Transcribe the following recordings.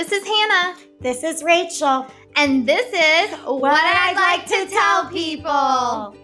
This is Hannah. This is Rachel. And this is What, I'd Like to Tell People.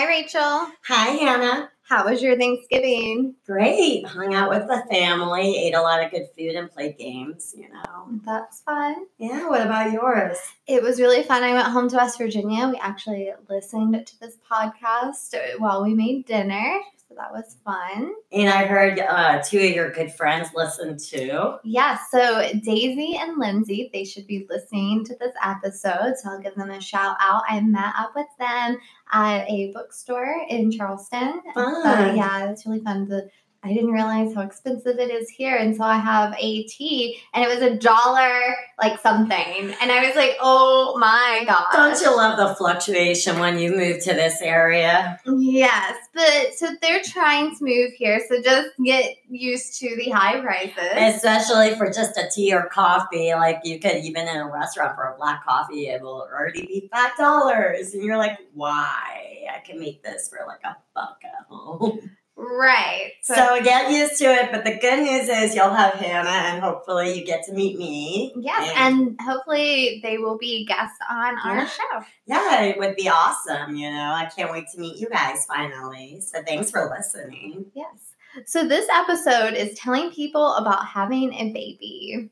Hi, Rachel. Hi, Hannah. How was your Thanksgiving? Great. Hung out with the family, ate a lot of good food, and played games, you know. That's fun. Yeah, what about yours? It was really fun. I went home to West Virginia. We actually listened to this podcast while we made dinner. So that was fun. And I heard uh, two of your good friends listen too. Yeah, so Daisy and Lindsay, they should be listening to this episode. So I'll give them a shout out. I met up with them at a bookstore in Charleston. Fun. But yeah, it's really fun. The, I didn't realize how expensive it is here until I have a tea, and it was a dollar like something, and I was like, "Oh my god!" Don't you love the fluctuation when you move to this area? Yes, but so they're trying to move here, so just get used to the high prices. Especially for just a tea or coffee. Like you could even in a restaurant for a black coffee, it will already be five dollars. And you're like, why? I can make this for like a buck at home. Right. So get used to it. But the good news is you'll have Hannah and hopefully you get to meet me. Yes, and hopefully they will be guests on our show. yeah, it would be awesome. You know, I can't wait to meet you guys finally. So thanks for listening. Yes. So this episode is telling people about having a baby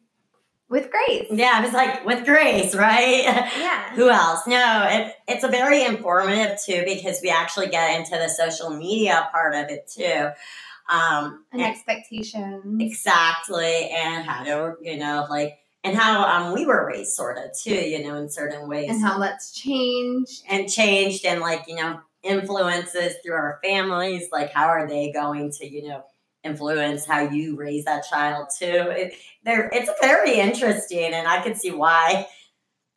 with Grace. Yeah, I was like with Grace, right? Yeah. Who else? No, it, it's a very informative too because we actually get into the social media part of it too. Um, An and- expectation. exactly, and how to, you know, like, and how um, we were raised, sort of too, you know, in certain ways. And how that's changed. and changed and like you know influences through our families like how are they going to you know influence how you raise that child too. It, there it's very interesting and i can see why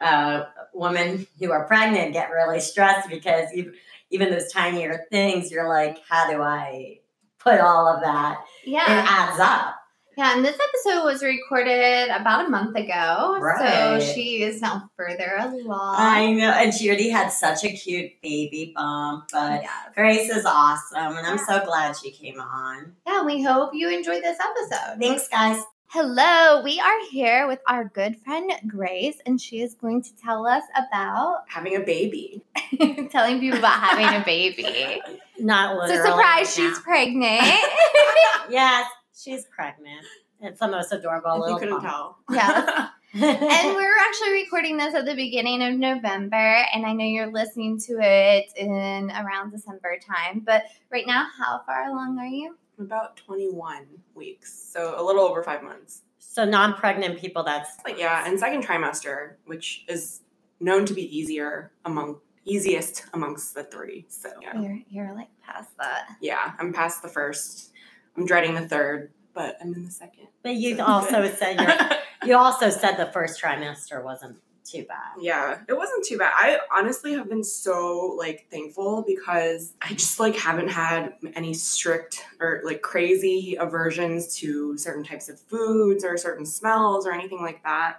uh, women who are pregnant get really stressed because you, even those tinier things you're like how do i put all of that? Yeah. it adds up Yeah, and this episode was recorded about a month ago. Right. So she is now further along. i know and she already had such a cute baby bump but yeah. grace is awesome and i'm so glad she came on yeah, we hope you enjoyed this episode. thanks guys Hello, we are here with our good friend Grace, and she is going to tell us about having a baby. telling people about having a baby. Not literally. so surprise, she's pregnant. yes, she's pregnant. It's the most adorable If little. you couldn't pump. tell. Yeah. and we're actually recording this at the beginning of November, and I know you're listening to it in around December time. But right now, how far along are you? About 21 weeks, so a little over five months. so non-pregnant people. That's But yeah, and second trimester, which is known to be easier among easiest amongst the three. So yeah, You're you're like past that. yeah, I'm past the first. I'm dreading the third, but I'm in the second. But you So also said. You also said the first trimester wasn't too bad. Yeah, it wasn't too bad. I honestly have been so like thankful because I just like haven't had any strict or like crazy aversions to certain types of foods or certain smells or anything like that.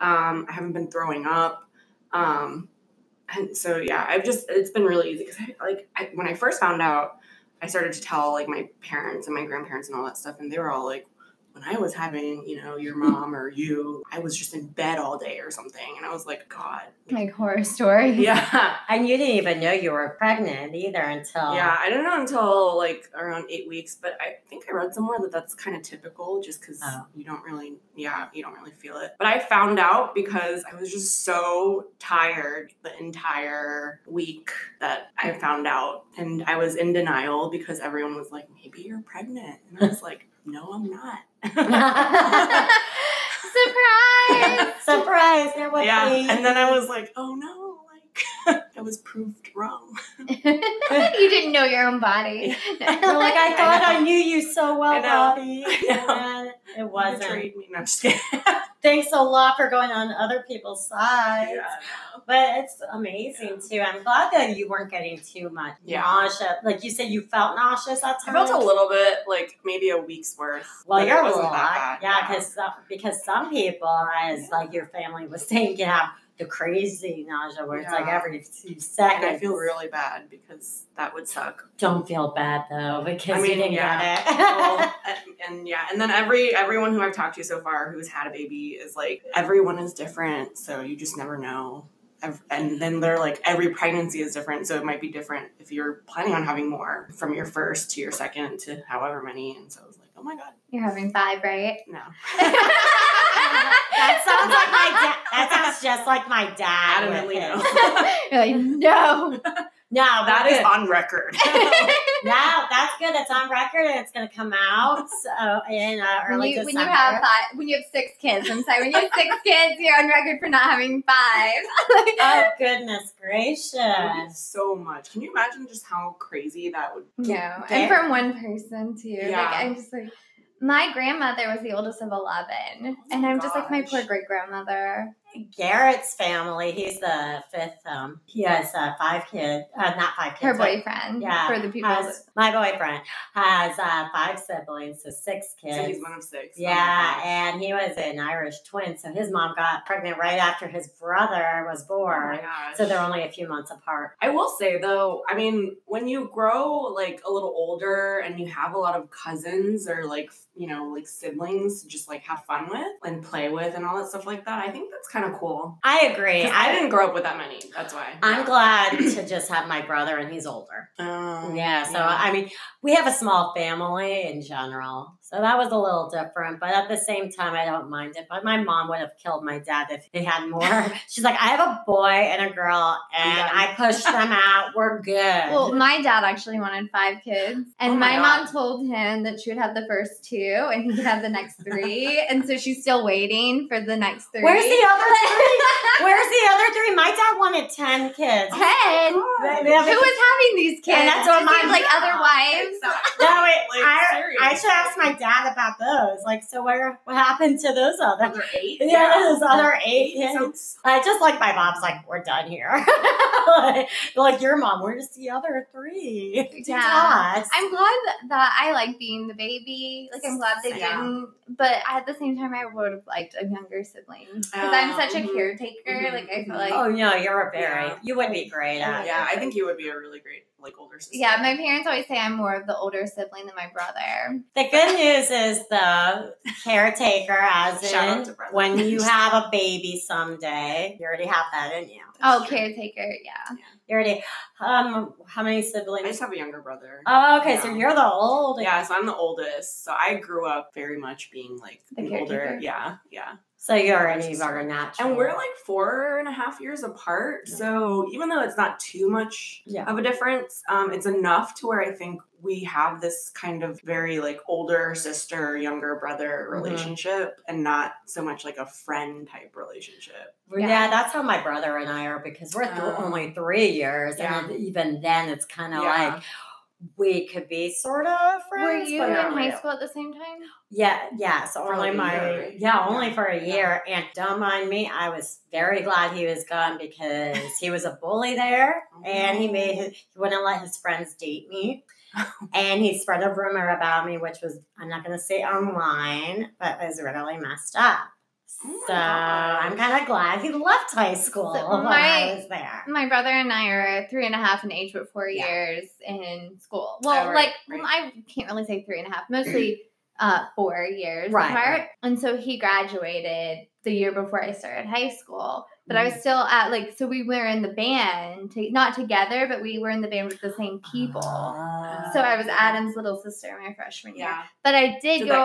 Um, I haven't been throwing up. Um, and so yeah, I've just it's been really easy because I like I, when I first found out, I started to tell like my parents and my grandparents and all that stuff, and they were all like, when I was having, you know, your mom or you, I was just in bed all day or something. And I was like, God. Like horror story. Yeah. And you didn't even know you were pregnant either until. Yeah. I didn't know until like around eight weeks, but I think I read somewhere that that's kind of typical just because Oh. you don't really, yeah, you don't really feel it. But I found out because I was just so tired the entire week that I found out. And I was in denial because everyone was like, maybe you're pregnant. And I was like, no, I'm not. Surprise! Surprise! There would yeah. be. And then I was like, oh no, like I was proved wrong. you didn't know your own body. You're like I thought I knew you so well, I. Bobby. I it wasn't. betrayed me. No, I'm just kidding. Thanks a lot for going on other people's sides. yeah. But it's amazing too. I'm glad that you weren't getting too much Yeah. nausea. Like you said, you felt nauseous at I felt a little bit like maybe a week's worth. Well, but you're a lot, that bad. yeah, because because some people, as like your family was saying, can have the crazy nausea where it's like every few And. I feel really bad because that would suck. Don't feel bad though because I mean, you didn't yeah. get it. well, and, and yeah, and then every everyone who I've talked to so far who's had a baby is like everyone is different, so you just never know. And then they're like every pregnancy is different, so it might be different if you're planning on having more from your first to your second to however many. And so I was like, oh my god, You're having five, right? no. that sounds like my dad. That sounds just like my dad. with Adamantly his- no. You're like, no. No, that but is good. on record. No, that's good. It's on record and it's going to come out so in uh, When early you, December. when you have five, when you have six kids, I'm sorry, when you have six kids, you're on record for not having five. oh goodness gracious! so much. Can you imagine just how crazy that would? no, There. and from one person too. Yeah. Like I'm just like, my grandmother was the oldest of eleven, oh and I'm just like my poor great grandmother. Garrett's family. He's the fifth. Um, he has uh, five kids. Uh, not five kids. Her but boyfriend. Yeah, For the people. has- my boyfriend has uh, five siblings, so six kids. So he's one of six. Oh Yeah, gosh. and he was an Irish twin, so his mom got pregnant right after his brother was Oh my born. gosh. so they're only a few months apart. I will say though, I mean, when you grow like a little older and you have a lot of cousins or like you know like siblings to just like have fun with and play with and all that stuff like that, I think that's kind of cool. I agree. I didn't grow up with that many. That's why. I'm glad to just have my brother, and he's older. Um, Yeah, so I mean, we have a small family in general, so that was a little different. But at the same time, I don't mind it. But my mom would have killed my dad if he had more. She's like, I have a boy and a girl, and Yeah. I pushed them out. We're good. Well, my dad actually wanted five kids, oh and Oh my my, mom told him that she would have the first two, and he could have the next three, and so she's still waiting for the next three. Where's the other three? Where's the other three? My dad wanted ten kids. ten? Oh they Who was having these kids? And that's what my- like other wives. No, wait, I. I should ask my dad about those. Like, so where? What happened to those other? Other eight? Yeah, those other eight Eight kids. sounds- I just like my mom's like, we're done here. like, like your mom, we're just the other three? Yeah. I'm glad that, that I like being the baby. Like I'm glad they Yeah. didn't, but at the same time, I would have liked a younger sibling because I'm Uh, such a mhm. caretaker. Mhm. Like I feel Mhm. like. oh no, you're a very. Yeah. You would be great at. Yeah, I think you would be a really great like older sister. Yeah, my parents always say I'm more of the older sibling than my brother. The good news is the caretaker, as Shout in when you have a baby someday, you already have that in you. Oh, caretaker, yeah. You already. Um, how many siblings? I just have a younger brother. Oh, okay. So you're the oldest. Yeah, so I'm the oldest. So I grew up very much being like The an older. Yeah, yeah. So you're already are natural. And we're like four and a half years apart. So even though it's not too much Yeah. of a difference, um, it's enough to where I think we have this kind of very like older sister, younger brother Mhm. relationship and not so much like a friend type relationship. Yeah. Yeah. that's how my brother and I are because we're th- Oh. only three years, Yeah. and even then, it's kind of Yeah. like we could be sort of friends. Were you in high school at the same time? Yeah, yeah. So For only my year, yeah, only Yeah. for a Yeah. year. And don't mind me, I was very glad he was gone because he was a bully there, and he made oh. his, he wouldn't let his friends date me. and he spread a rumor about me, which was I'm not going to say online, but it was really messed up. Oh so I'm kind of glad he left high school So when my- I was there. My brother and I are three and a half in age, but four Yeah. years in school. Well, Oh, right, like right. I can't really say three and a half, mostly uh, four years Right, apart. right. And so he graduated the year before I started high school. But. I was still at like so we were in the band, to, not together, but we were in the band with the same people. Ah. So I was Adam's little sister my freshman year. Yeah. But I did, Did go.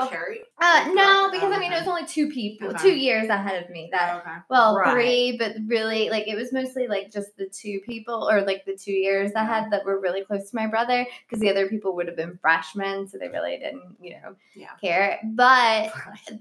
uh, no, because oh, I mean it was only two people, Okay. two years ahead of me. That okay. well, Right. three, but really, like it was mostly like just the two people, or like the two years I had that were really close to my brother, because the other people would have been freshmen, so they really didn't, you know, Yeah. care. But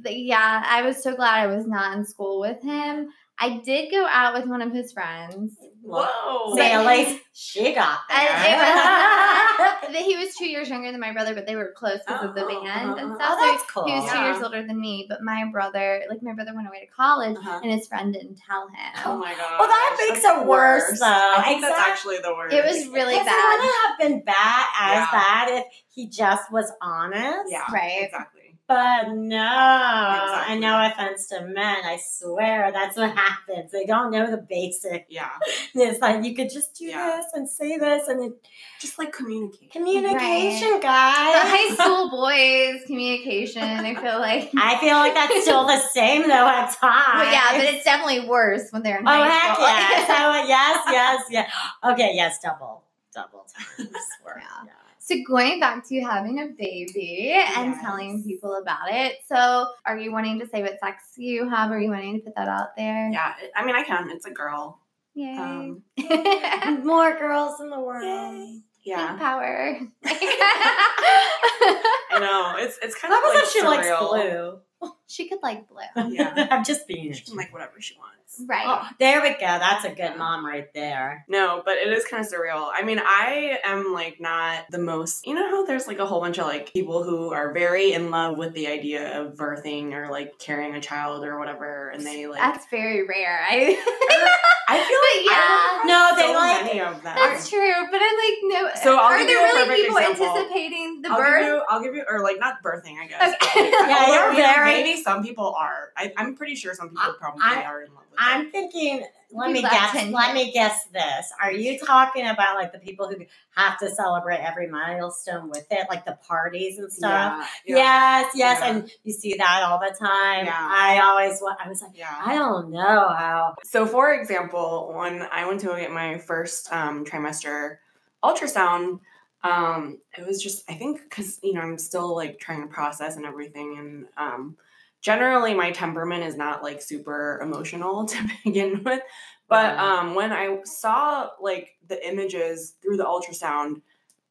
yeah, I was so glad I was not in school with him. I did go out with one of his friends. Whoa. Say, at least she got there. I- it was- he was two years younger than my brother, but they were close because of the Oh, band and stuff. oh, So that's cool. he was two Yeah. years older than me, but my brother, like my brother, went away to college, Uh-huh. and his friend didn't tell him. Oh my god. Well, that makes it worse, though. I think that's actually the worst. It was really bad. It wouldn't have been bad as Yeah. bad if he just was honest. Yeah. Right. Exactly. But no, Exactly. and no offense to men, I swear that's what happens. They don't know the basic. Yeah. It's like you could just do Yeah. this and say this, and it, Just like communicate. communication, The guys. high school boys communication, I feel like. I feel like that's still the same though at times. Well, yeah, but it's definitely worse when they're in Oh high heck school. yes! Oh, yes, yes, yes. Okay, yes, double, double times. worth, Yeah. yeah. So going back to having a baby and Yes. telling people about it. So are you wanting to say what sex you have? Or are you wanting to put that out there? Yeah. I mean, I can. It's a girl. Yay. Um, More girls in the world. Pink Yeah. power. I know. It's it's kind How of about like if she likes blue? She could like blue. Yeah. I'm just being. She can like whatever she wants. Right. Oh, there we go. That's a good mom right there. No, but it is kind of surreal. I mean, I am like not the most, you know how there's like a whole bunch of like people who are very in love with the idea of birthing or like carrying a child or whatever, and they like. That's very rare. I I feel like yeah. No, they so like- many of them. That's true, but I like no. So I'll are give there you a really perfect people example. anticipating the I'll birth? give you, I'll give you, or like not birthing, I guess. Okay. Yeah, although, you're you know, very- Maybe some people are. I, I'm pretty sure some people probably I- are in love with it. I'm thinking. Let me guess. Let me guess this. Are you talking about like the people who have to celebrate every milestone with it, like the parties and stuff? Yeah, yeah, Yes, yes, Yeah. and you see that all the time. Yeah. I always, wa- I was like, yeah. I don't know how. So, for example, when I went to get my first um, trimester ultrasound, um, it was just, I think, because, you know, I'm still like trying to process and everything. And um, generally, my temperament is not like super emotional to begin with. But um, when I saw like the images through the ultrasound,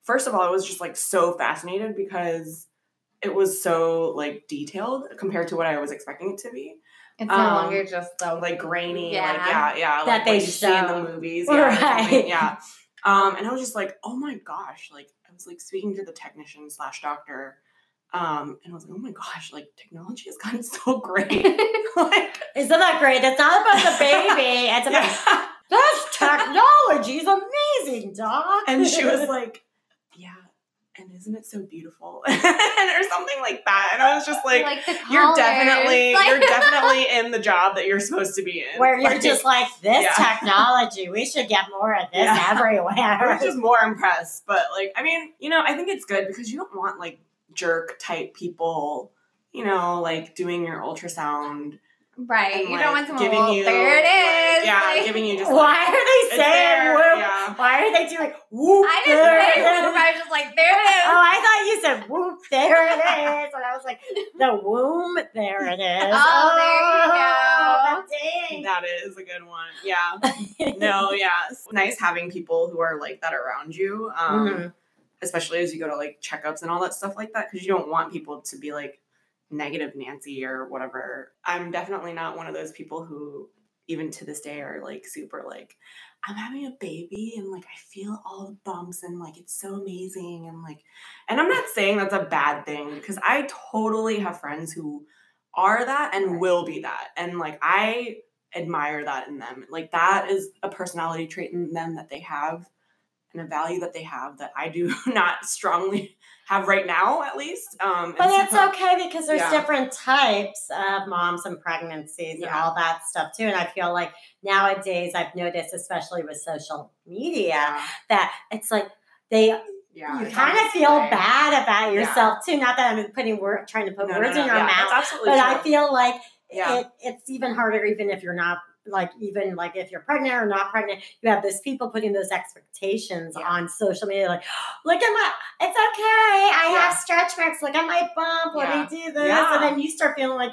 first of all, I was just like so fascinated because it was so like detailed compared to what I was expecting it to be It's no Um, longer just the like grainy, Yeah. like yeah, yeah, That like they you see in the movies, yeah, Right. yeah. Um, and I was just like, oh my gosh, like I was like speaking to the technician slash doctor, um, and I was like, oh my gosh, like technology has gotten so great, like Isn't that great? It's not about the baby. It's about yeah. this technology is amazing, doc. And she was like, yeah, and isn't it so beautiful, or something like that, and I was just like. like you're definitely like- you're definitely in the job that you're supposed to be in. where you're Like, just like this Yeah. technology. We should get more of this Yeah. I everywhere. was just more impressed. But like, I mean, you know, I think it's good because you don't want like jerk type people, you know, like doing your ultrasound. right. and, you like, don't want someone. giving well, you, there it like, yeah, like- giving you just. Why like, are they saying whoop? Yeah. Why are they doing whoop? I didn't there say whoop. I was just like, there it is. Oh, I thought you said whoop, there it is. And I was like, the womb, there it is. Oh, there you go. Oh, dang. That is a good one. Yeah. No, yeah. It's nice having people who are like that around you. Um, Mhm. Especially as you go to like checkups and all that stuff like that because you don't want people to be like negative Nancy or whatever. I'm definitely not one of those people who even to this day are like super like I'm having a baby and like I feel all the bumps and like it's so amazing and like and I'm not saying that's a bad thing because I totally have friends who are that and will be that and like I admire that in them. Like that is a personality trait in them that they have and a value that they have that I do not strongly have right now, at least. Um, But it's so- okay because there's Yeah. different types of moms and pregnancies and all that stuff too. And I feel like nowadays I've noticed, especially with social media, Yeah, that it's like they yeah. you kind of feel bad about Yeah. yourself too. Not that I'm putting word trying to put No, no, words no, in your yeah, mouth, but true. I feel like Yeah. it, it's even harder even if you're not like even like if you're pregnant or not pregnant you have those people putting those expectations Yeah. on social media like look at my it's okay i Yeah. have stretch marks look at my bump let Yeah. me do this and then you start feeling like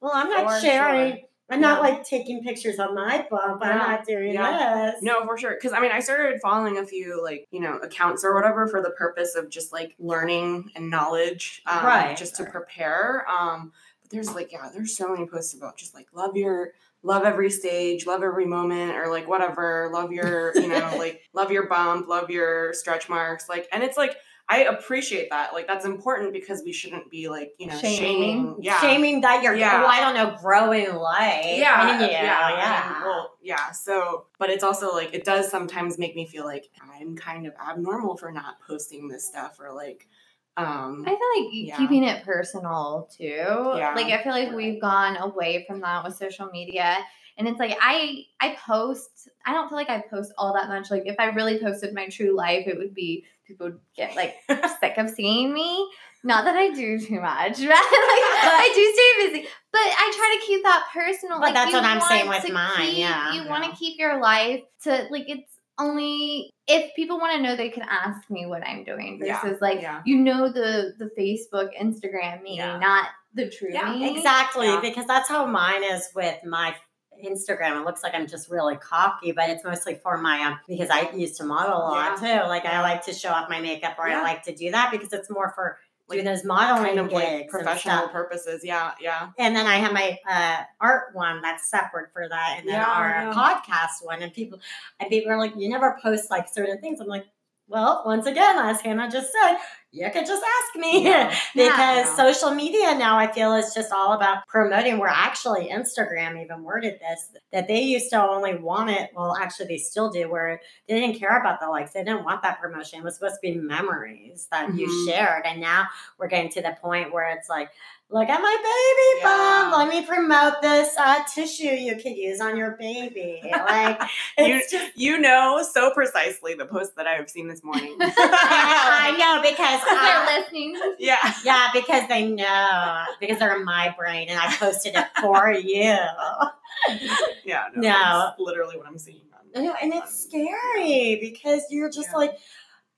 well i'm not For sharing sure. i'm not like taking pictures of my bump i'm not doing this No, for sure. Because I mean, I started following a few like you know accounts or whatever for the purpose of just like learning and knowledge, um, Right, Just to prepare. Um, but there's like yeah, there's so many posts about just like love your love every stage, love every moment, or like whatever, love your you know like love your bump, love your stretch marks, like, and it's like. I appreciate that. Like that's important because we shouldn't be like, you know, Shaming. shaming. Yeah. shaming that you're Yeah. oh, i don't know growing life yeah, yeah, yeah and, well, yeah. So, but it's also like it does sometimes make me feel like I'm kind of abnormal for not posting this stuff, or like Um, I feel like Yeah. keeping it personal too. Yeah. Like I feel like we've gone away from that with social media. And it's like I I post I don't feel like I post all that much. Like if I really posted my true life, it would be people would get like sick of seeing me. Not that I do too much, right? like, I do stay busy, but I try to keep that personal. But like, that's what I'm saying with mine, keep- yeah. you want to keep your life to like it's only if people want to know they can ask me what I'm doing Yeah, versus like yeah. you know the the Facebook, Instagram me, Yeah. not the true Yeah, me. Exactly, Yeah. because that's how mine is with my Instagram. It looks like I'm just really cocky, but it's mostly for my um because I used to model a lot too. Like I like to show off my makeup or Yeah. I like to do that because it's more for Like, doing those modeling kind of gigs like professional purposes. Yeah, yeah. And then I have my uh, art one that's separate for that, and then Yeah, our yeah. podcast one. And people, and people are like, "You never post like certain things." I'm like, "Well, once again, as Hannah just said, you could just ask me Yeah. because Yeah. social media now I feel is just all about promoting. Where actually Instagram even worded this that they used to only want it. Well, actually, they still do. Where they didn't care about the likes. They didn't want that promotion. It was supposed to be memories that you Mhm. shared. And now we're getting to the point where it's like, look at my baby bump. Let me promote this uh, tissue you could use on your baby. Like it's just. You know so precisely the post that I have seen this morning. I know because Because they're listening. yeah. yeah, because they know because they're in my brain and I posted it for you. Yeah. No. No. that's literally what I'm seeing. On, No, and on- it's scary because you're just Yeah. like,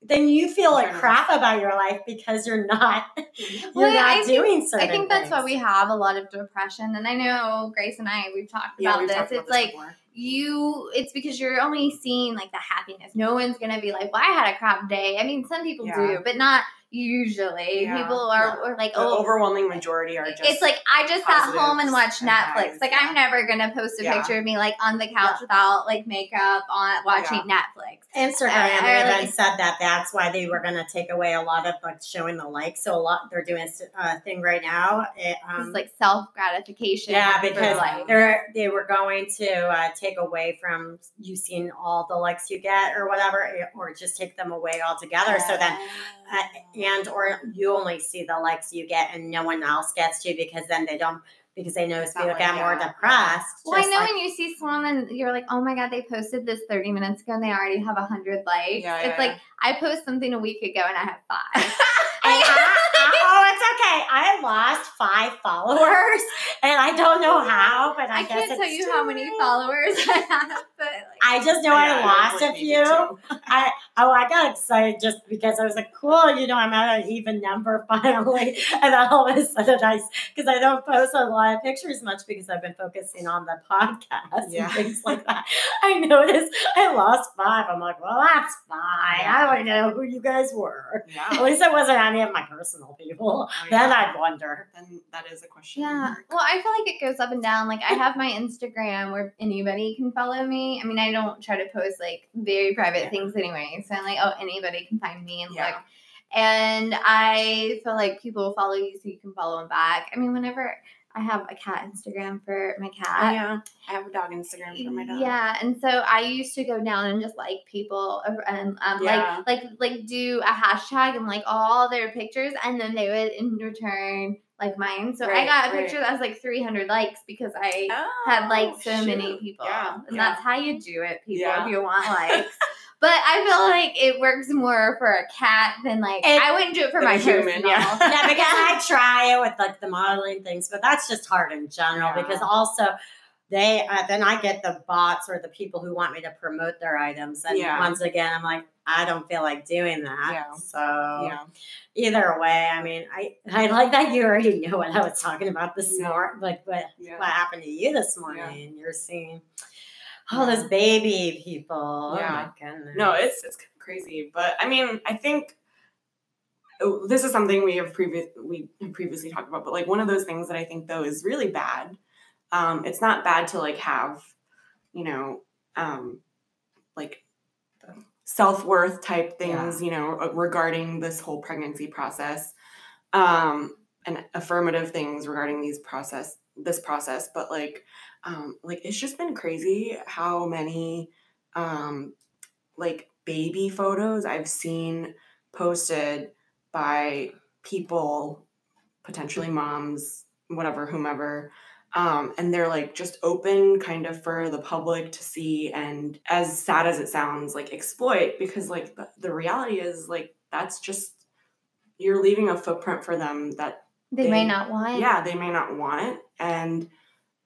then you feel like crap about your life because you're not, you're Well, not I think- doing I think that's why we have a lot of depression. And I know Grace and I, we've talked Yeah, about we've this. talked about it's this like before. you, it's because you're only seeing like the happiness. No one's going to be like, well, I had a crap day. I mean, some people Yeah. do, but not usually. Yeah, People are, yeah. are like, The oh, overwhelming majority are just. it's like I just sat home and watched and Netflix. highs, Like yeah. I'm never gonna post a picture of me like on the couch without like makeup on watching Netflix. Instagram I even like- said that that's why they were to take away a lot of like showing the likes. So a lot they're doing a thing right now. It, um, it's like self gratification. Yeah, because like they're they were going to uh, take away from you seeing all the likes you get or whatever, or just take them away altogether. So then, uh, and or you only see the likes you get and no one else gets to because then they don't because they know It's people not get like, more yeah. depressed. Well, I know like- when you see someone and you're like, oh my god, they posted this 30 minutes ago and they already have 100 likes. Yeah, it's yeah, like I post something a week ago and I have five. And I- I- okay. I lost five followers, and I don't know how, but I, I guess can't tell you how many followers I have, but like, I just know Yeah, I lost a few. I oh I got excited just because I was like, cool, you know, I'm at an even number finally. And then all of a sudden I because I don't post a lot of pictures much because I've been focusing on the podcast Yeah. and things like that. I noticed I lost five. I'm like, well, that's fine. I don't know who you guys were. At least I wasn't any of my personal people. Oh, Then. I'd wonder. Then that is a question. Yeah. Well, I feel like it goes up and down. Like I have my Instagram where anybody can follow me. I mean, I don't try to post like very private Yeah. things anyway. So I'm like, oh, anybody can find me and Yeah. look. And I feel like people will follow you so you can follow them back. I mean, whenever I have a cat Instagram for my Oh, cat. yeah. I have a dog Instagram for my dog. Yeah, and so I used to go down and just like people and um, Yeah. like like like do a hashtag and like all their pictures, and then they would in return like mine. So I got a right. picture that was like 300 likes because I Oh, had like so many people, Yeah. and yeah. that's how you do it, people. If you want likes. But I feel like it works more for a cat than like It- I wouldn't do it for my human, yeah. yeah, because I try it with like the modeling things, but that's just hard in general Yeah. because also they uh, then I get the bots or the people who want me to promote their items, and Yeah. once again, I'm like, I don't feel like doing that. Yeah. So Yeah. either way, I mean, I I like that you already know what I was talking about this Yeah. morning, like what Yeah. what happened to you this morning. You're seeing all those baby people. Yeah. Oh my goodness. No, it's it's crazy, but I mean, I think oh, this is something we have previous we have previously talked about. But like one of those things that I think though is really bad. Um, it's not bad to like have, you know, um, like self worth type things, you know, uh, regarding this whole pregnancy process, um, and affirmative things regarding these process this process. But like, um, like it's just been crazy how many um like baby photos I've seen posted by people, potentially moms, whatever, whomever, um, and they're like just open kind of for the public to see and as sad as it sounds like exploit because like the, the reality is like that's just you're leaving a footprint for them that They, They- may not want. yeah they may not want and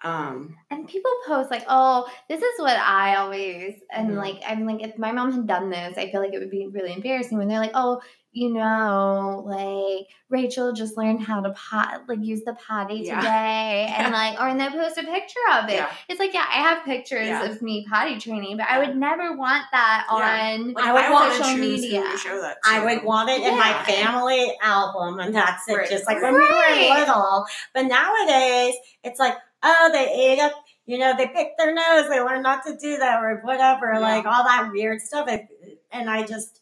um And people post like, "Oh, this is what I always," and Mhm. like, I'm like, if my mom had done this, I feel like it would be really embarrassing when they're like, "Oh, you know, like Rachel just learned how to pot, like use the potty Yeah. today," and like, or and they post a picture of it. yeah It's like, yeah, I have pictures Yeah. of me potty training, but I would never want that Yeah. on like I I, would want to social choose media. show that I would want it in my family album, and that's it. Right. Just like when we were little. But nowadays, it's like, oh, they ate up, you know, they picked their nose, they learned not to do that, or whatever, Yeah. like all that weird stuff. And I just,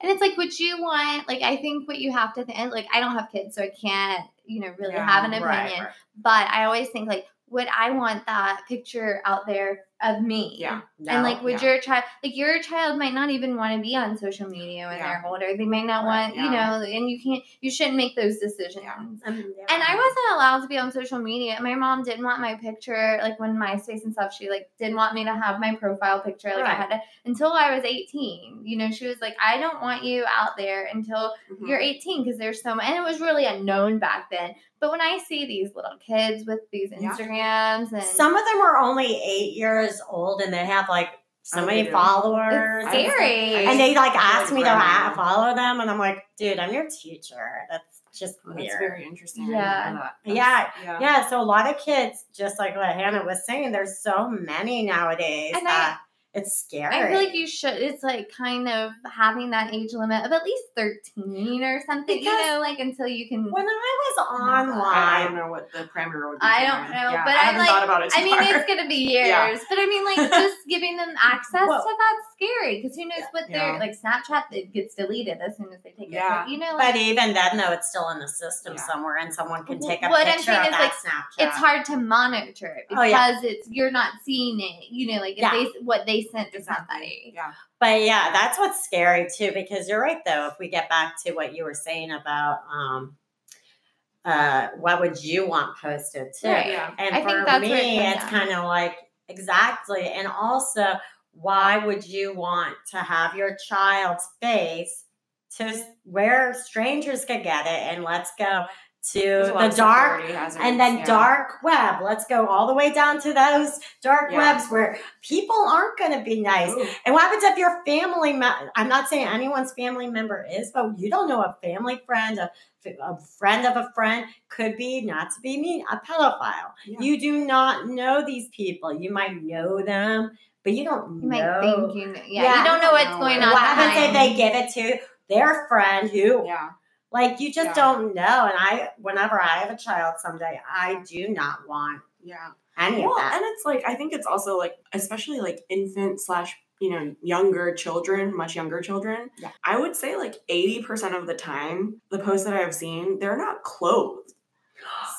And it's like, would you want, like, I think what you have to think, like, I don't have kids, so I can't, you know, really Yeah, have an opinion. right, right. But I always think, like, would I want that picture out there of me? Yeah. no. and like, would yeah. your child, like, your child might not even want to be on social media when Yeah. they're older. They might not Right, want, you know, and you can't, you shouldn't make those decisions. Um, yeah. And I wasn't allowed to be on social media. My mom didn't want my picture, like when MySpace and stuff. She like didn't want me to have my profile picture. Like I had to until I was eighteen. You know, she was like, I don't want you out there until Mhm. you're 18 because there's so much, and it was really unknown back then. But when I see these little kids with these Yeah. Instagrams and Some of them are only eight years old and they have like so Oh, many followers. it's scary. I And they like feel ask like me to grandma. ha- follow them, and I'm like, dude, I'm your teacher. That's just oh, That's weird. very interesting. I Yeah. know that. Yeah, yeah. Yeah, so a lot of kids, just like what Hannah was saying, there's so many nowadays And I- that it's scary. I feel like you should. It's like kind of having that age limit of at least 13 or something. you know, like until you can. when I was online, I don't know what the parameter would be. I don't know, Yeah, but I haven't like- thought about it. I too mean, far. it's gonna be years, Yeah. but I mean, like just giving them access Well- to that's scary because who knows what Yeah. they're like. Snapchat it gets deleted as soon as they take Yeah. it. You know, but even then, though, it's still in the system Yeah. somewhere, and someone can take a What I'm picture saying of is, that like, Snapchat. it's hard to monitor it because Oh, yeah. it's you're not seeing it. You know, like if Yeah. they what they sent to somebody. Yeah. But yeah, that's what's scary too, because you're right though. If we get back to what you were saying about um uh what would you want posted too? Right. Yeah. And I for think that's where it me, it's kind of like exactly. And also, why would you want to have your child's face to where strangers could get it? And let's go to There's a lot the dark and then yeah. dark web. Let's go all the way down to those dark Yeah. webs where people aren't going to be nice. Ooh. And what happens if your family? Me- I'm not saying anyone's family member is, but you don't know a family friend, a, a friend of a friend could be, not to be mean, a pedophile. Yeah. You do not know these people. You might know them, but you don't You might know. think you know. Yeah, Yeah. you don't know what's going on. what happens if behind. they give it to their friend who, Yeah. Like, you just Yeah. don't know? And I, whenever I have a child someday, I do not want Yeah. any Well, of that. and it's like I think it's also like especially like infant slash you know younger children, much younger children. Yeah. I would say like eighty percent of the time, the posts that I've seen, they're not clothed.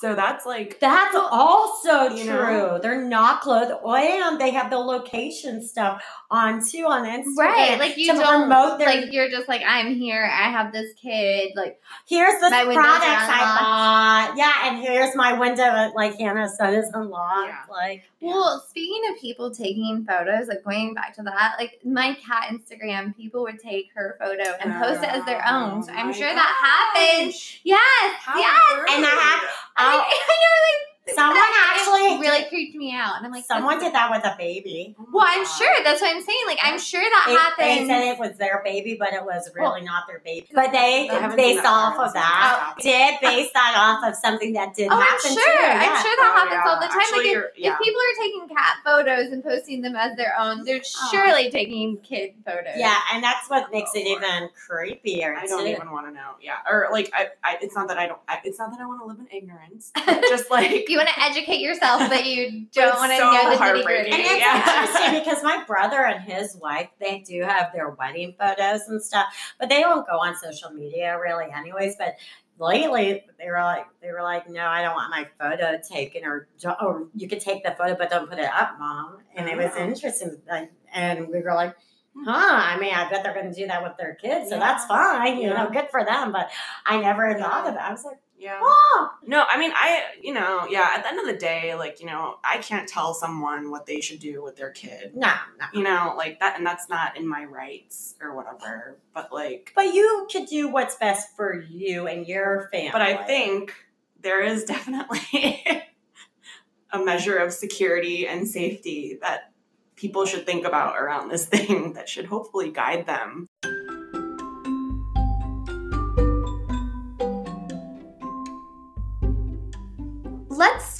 So that's like That's also true. know? They're not clothed, and they have the location stuff on too on Instagram. Right, like you to don't promote their. like you're just like I'm here. I have this kid. Like here's the my windows products I bought. Yeah, and here's my window. Like Hannah said, is unlocked. Yeah. Like Well, speaking of people taking photos, like going back to that, like my cat Instagram, people would take her photo and post it as their own. So Oh I'm my sure that oh happens. Yes, How yes. And I have- I, Oh, I know, like someone that- actually really creeped me out, and I'm like, someone did that with a baby. Oh Well, I'm sure that's what I'm saying. Like I'm sure that It- they said it was their baby, but it was really not their baby. But they I haven't based off of that, did base that off of something that did Oh, I'm sure. too. I'm sure that Oh, happens all the time. Actually, like if, yeah. if people are taking cat photos and posting them as their own, they're Oh. surely taking kid photos. Yeah, and that's what makes it oh, Lord. even creepier. I don't too. even want to know. Yeah, or like I, I it's not that I don't. I, it's not that I want to live in ignorance. just like You want to educate yourself, but you don't want to so know the nitty heartbreaking. gritty. And it's Yeah. interesting because my brother and his wife, they do have their wedding photos and stuff, but they don't go on social media really anyways. But lately they were like they were like, No, I don't want my photo taken or or you could take the photo but don't put it up, mom. And it was Oh. interesting. Like and we were like, hmm. huh, I mean, I bet they're going to do that with their kids, so Yeah. that's fine, you Yeah. know, good for them. But I never Yeah. thought of it. I was like, Yeah. oh, No, I mean, I, you know, yeah, at the end of the day, like, you know, I can't tell someone what they should do with their kid. no, no. You know, like that, and that's not in my rights or whatever. But, like, But you could do what's best for you and your family. but I think there is definitely a measure of security and safety that people should think about around this thing that should hopefully guide them.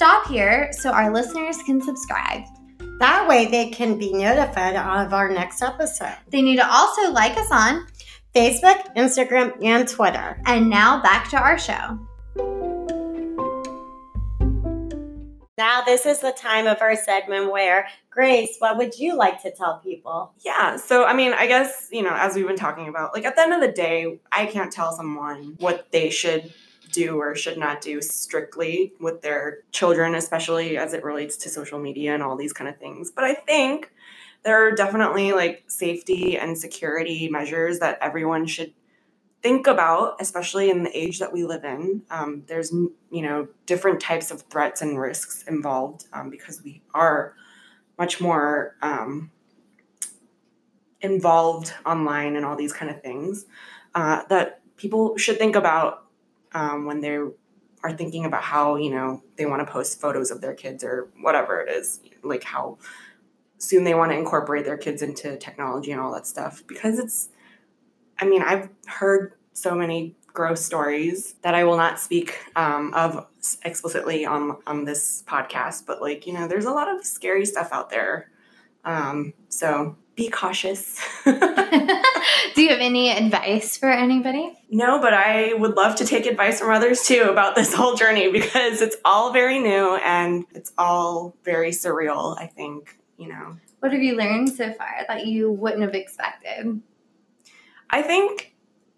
Stop here so our listeners can subscribe. that way they can be notified of our next episode. They need to also like us on. Facebook, Instagram, and Twitter. And now back to our show. Now, this is the time of our segment where, Grace, what would you like to tell people? Yeah. So, I mean, I guess, you know, as we've been talking about, like at the end of the day, I can't tell someone what they should do or should not do strictly with their children, especially as it relates to social media and all these kind of things. But I think there are definitely like safety and security measures that everyone should think about, especially in the age that we live in. Um, there's, you know, different types of threats and risks involved um, because we are much more um, involved online and all these kind of things uh, that people should think about um, when they are thinking about how you know they want to post photos of their kids or whatever it is like how soon they want to incorporate their kids into technology and all that stuff. Because it's i mean i've heard so many gross stories that i will not speak um, of explicitly on on this podcast but like you know there's a lot of scary stuff out there. Um, so be cautious Do you have any advice for anybody? No, but I would love to take advice from others too about this whole journey because it's all very new and it's all very surreal, I think, you know. What have you learned so far that you wouldn't have expected? I think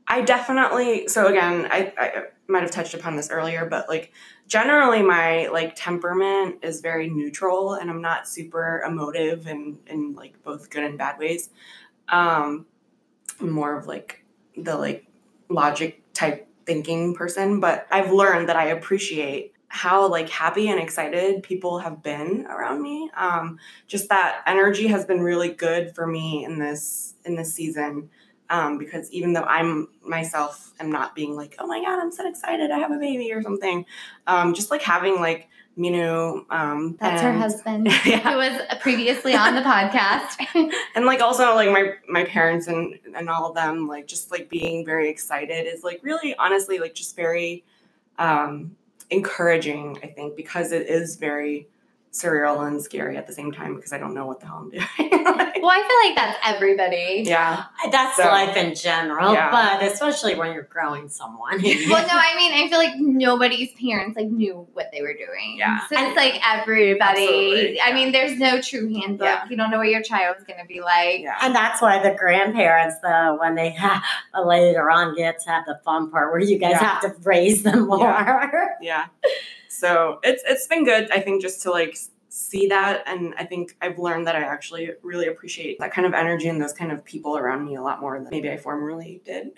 I definitely so again, I, I might have touched upon this earlier, but like generally my like temperament is very neutral and I'm not super emotive and in like both good and bad ways. Um more of like the like logic type thinking person, but I've learned that I appreciate how like happy and excited people have been around me. Um just that energy has been really good for me in this in this season um, because even though I'm myself am not being like, oh my god, I'm so excited, I have a baby or something, um, just like having like Minu, um, That's her husband, Yeah. who was previously on the podcast. and like also like my my parents and and all of them like just like being very excited is like really honestly like just very um encouraging i think because it is very surreal and scary at the same time because i don't know what the hell i'm doing Like, well, I feel like that's everybody. yeah That's So- life in general, Yeah. but especially when you're growing someone. Well, no, I mean, I feel like nobody's parents like knew what they were doing. Yeah. So it's like everybody. Absolutely, I mean, there's no true handbook. Yeah. You don't know what your child's gonna be like. yeah And that's why the grandparents, though, when they ha- later on get to have the fun part where you guys Yeah. have to raise them more. yeah so it's it's been good i think just to like see that and i think i've learned that i actually really appreciate that kind of energy and those kind of people around me a lot more than maybe i formerly did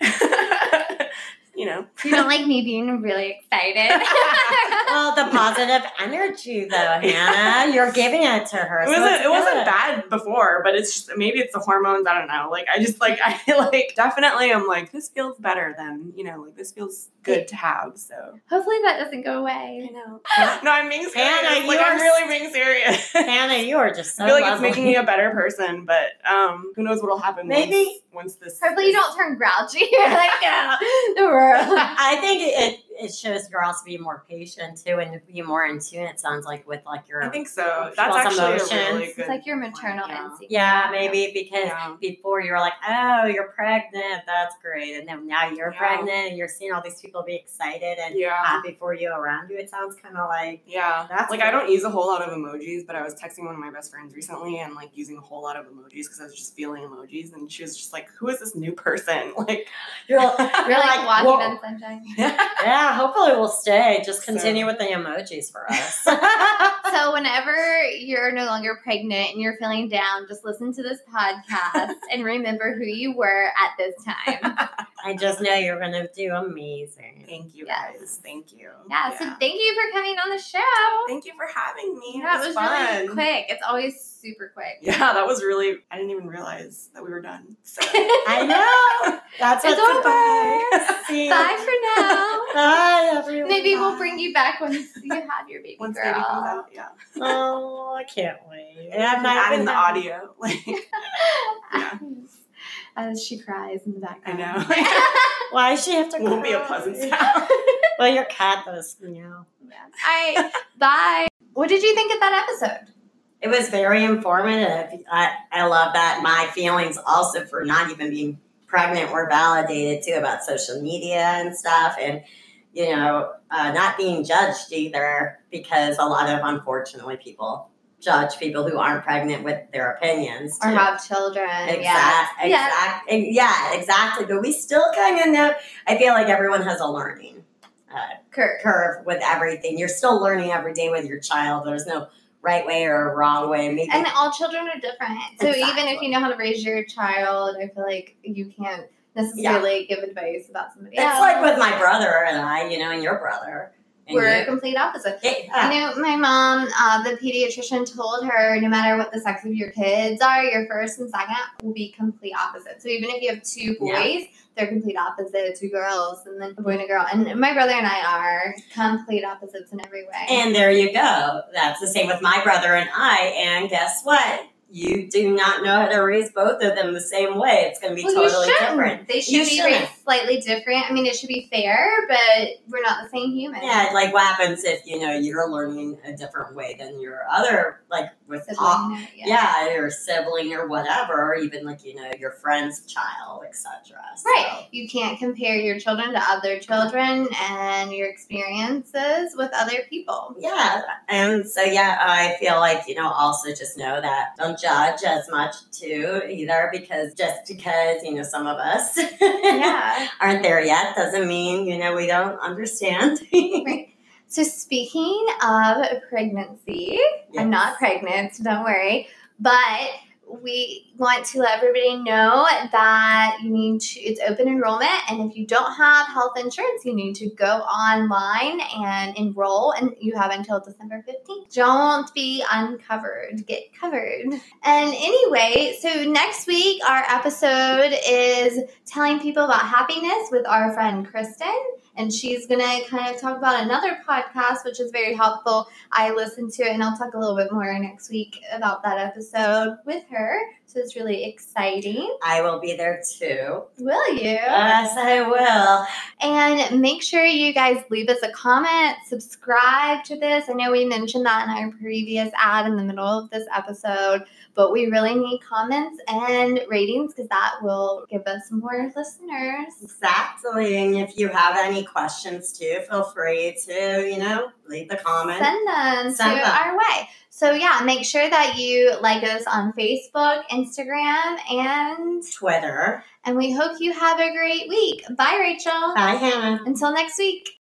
you know You don't like me being really excited. well, the positive energy, though, Hannah, you're giving it to her. it so wasn't it's it wasn't bad before but it's just maybe it's the hormones i don't know like i just like i like definitely i'm like this feels better than you know like this feels good to have so Hopefully that doesn't go away. I know no i'm being serious Hannah, like you i'm are really being serious Hannah, you are just so I feel like lovely. it's making me a better person, but um, who knows what'll happen Maybe- once, once this. Hopefully you don't turn grouchy. You're like, no, the world. I think it it shows girls to be more patient too and to be more in tune. It sounds like with like your I think so. That's People's actually a really It's good. It's like your maternal yeah. instinct. yeah maybe because Yeah. before you were like oh you're pregnant that's great and then now you're Yeah. pregnant and you're seeing all these people be excited and Yeah. happy for you around you. It sounds kind of like Yeah, That's like good. I don't use a whole lot of emojis, but I was texting one of my best friends recently and like using a whole lot of emojis because I was just feeling emojis, and she was just like, "Who is this new person?" Like, you're, you're You're like, walking whoa. on sunshine. yeah Yeah, hopefully we'll stay. Just So- continue with the emojis for us. So whenever you're no longer pregnant and you're feeling down, just listen to this podcast and remember who you were at this time. I just know you're going to do amazing. Thank you Yes. guys. Thank you. Yeah, so thank you for coming on the show. Thank you for having me. That it was was, fun. really quick. It's always super quick. Yeah, that was really. I didn't even realize that we were done. So. I know. That's It's what's over. goodbye. See Bye for now. Bye, everyone. Maybe we'll bring you back once you have your baby Once girl. baby comes out, yeah. Oh, I can't wait. And I'm not adding the audio. Like, Yeah. As she cries in the background. I know. Why does she have to Won't be a pleasant sound. Well, your cat does, you know. Yeah. All right. Bye. What did you think of that episode? It was very informative. I, I love that my feelings also for not even being pregnant were validated too about social media and stuff. And, you know, uh, not being judged either because a lot of, unfortunately, people judge people who aren't pregnant with their opinions. Or have children. Exact, Yeah. Yeah. exact, yeah, exactly. But we still kind of know. I feel like everyone has a learning uh, curve with everything. You're still learning every day with your child. There's no right way or wrong way. Maybe And all children are different. So even if you know how to raise your child, I feel like you can't necessarily give advice about somebody it's else. like with my brother and I, you know, and your brother. We're complete opposite. Yeah. You know, my mom, uh, the pediatrician told her no matter what the sex of your kids are, your first and second will be complete opposite. So even if you have two Yeah. boys, they're complete opposite, two girls, and then a boy and a girl. And my brother and I are complete opposites in every way. And there you go. That's the same with my brother and I. And guess what? You do not know how to raise both of them the same way. It's going to be Well, totally different. They should You be shouldn't. raised slightly different. I mean, it should be fair, but we're not the same human. Yeah, like what happens if you know you're learning a different way than your other, like with Sibling, all, yeah. yeah, your sibling or whatever, or even like you know your friend's child, etc. Right. You can't compare your children to other children and your experiences with other people. Yeah, and so yeah, I feel like you know also just know that don't judge as much too either because just because you know some of us Yeah. aren't there yet doesn't mean you know we don't understand. So speaking of pregnancy, I'm not pregnant, so don't worry. But we want to let everybody know that you need to it's open enrollment and if you don't have health insurance you need to go online and enroll and you have until december 15th don't be uncovered get covered. And anyway so next week our episode is telling people about happiness with our friend kristen and she's gonna kind of talk about another podcast which is very helpful I listened to it and I'll talk a little bit more next week about that episode with her. So it's really exciting. I will be there too. Will you? Yes, I will. And make sure you guys leave us a comment, subscribe to this. I know we mentioned that in our previous ad in the middle of this episode, but we really need comments and ratings because that will give us more listeners. Exactly. And if you have any questions too, feel free to, you know, leave the comment. Send them Send to them. our way. So yeah, make sure that you like us on Facebook, Instagram, and Twitter. and we hope you have a great week. Bye, Rachel. Bye, Hannah. Until next week.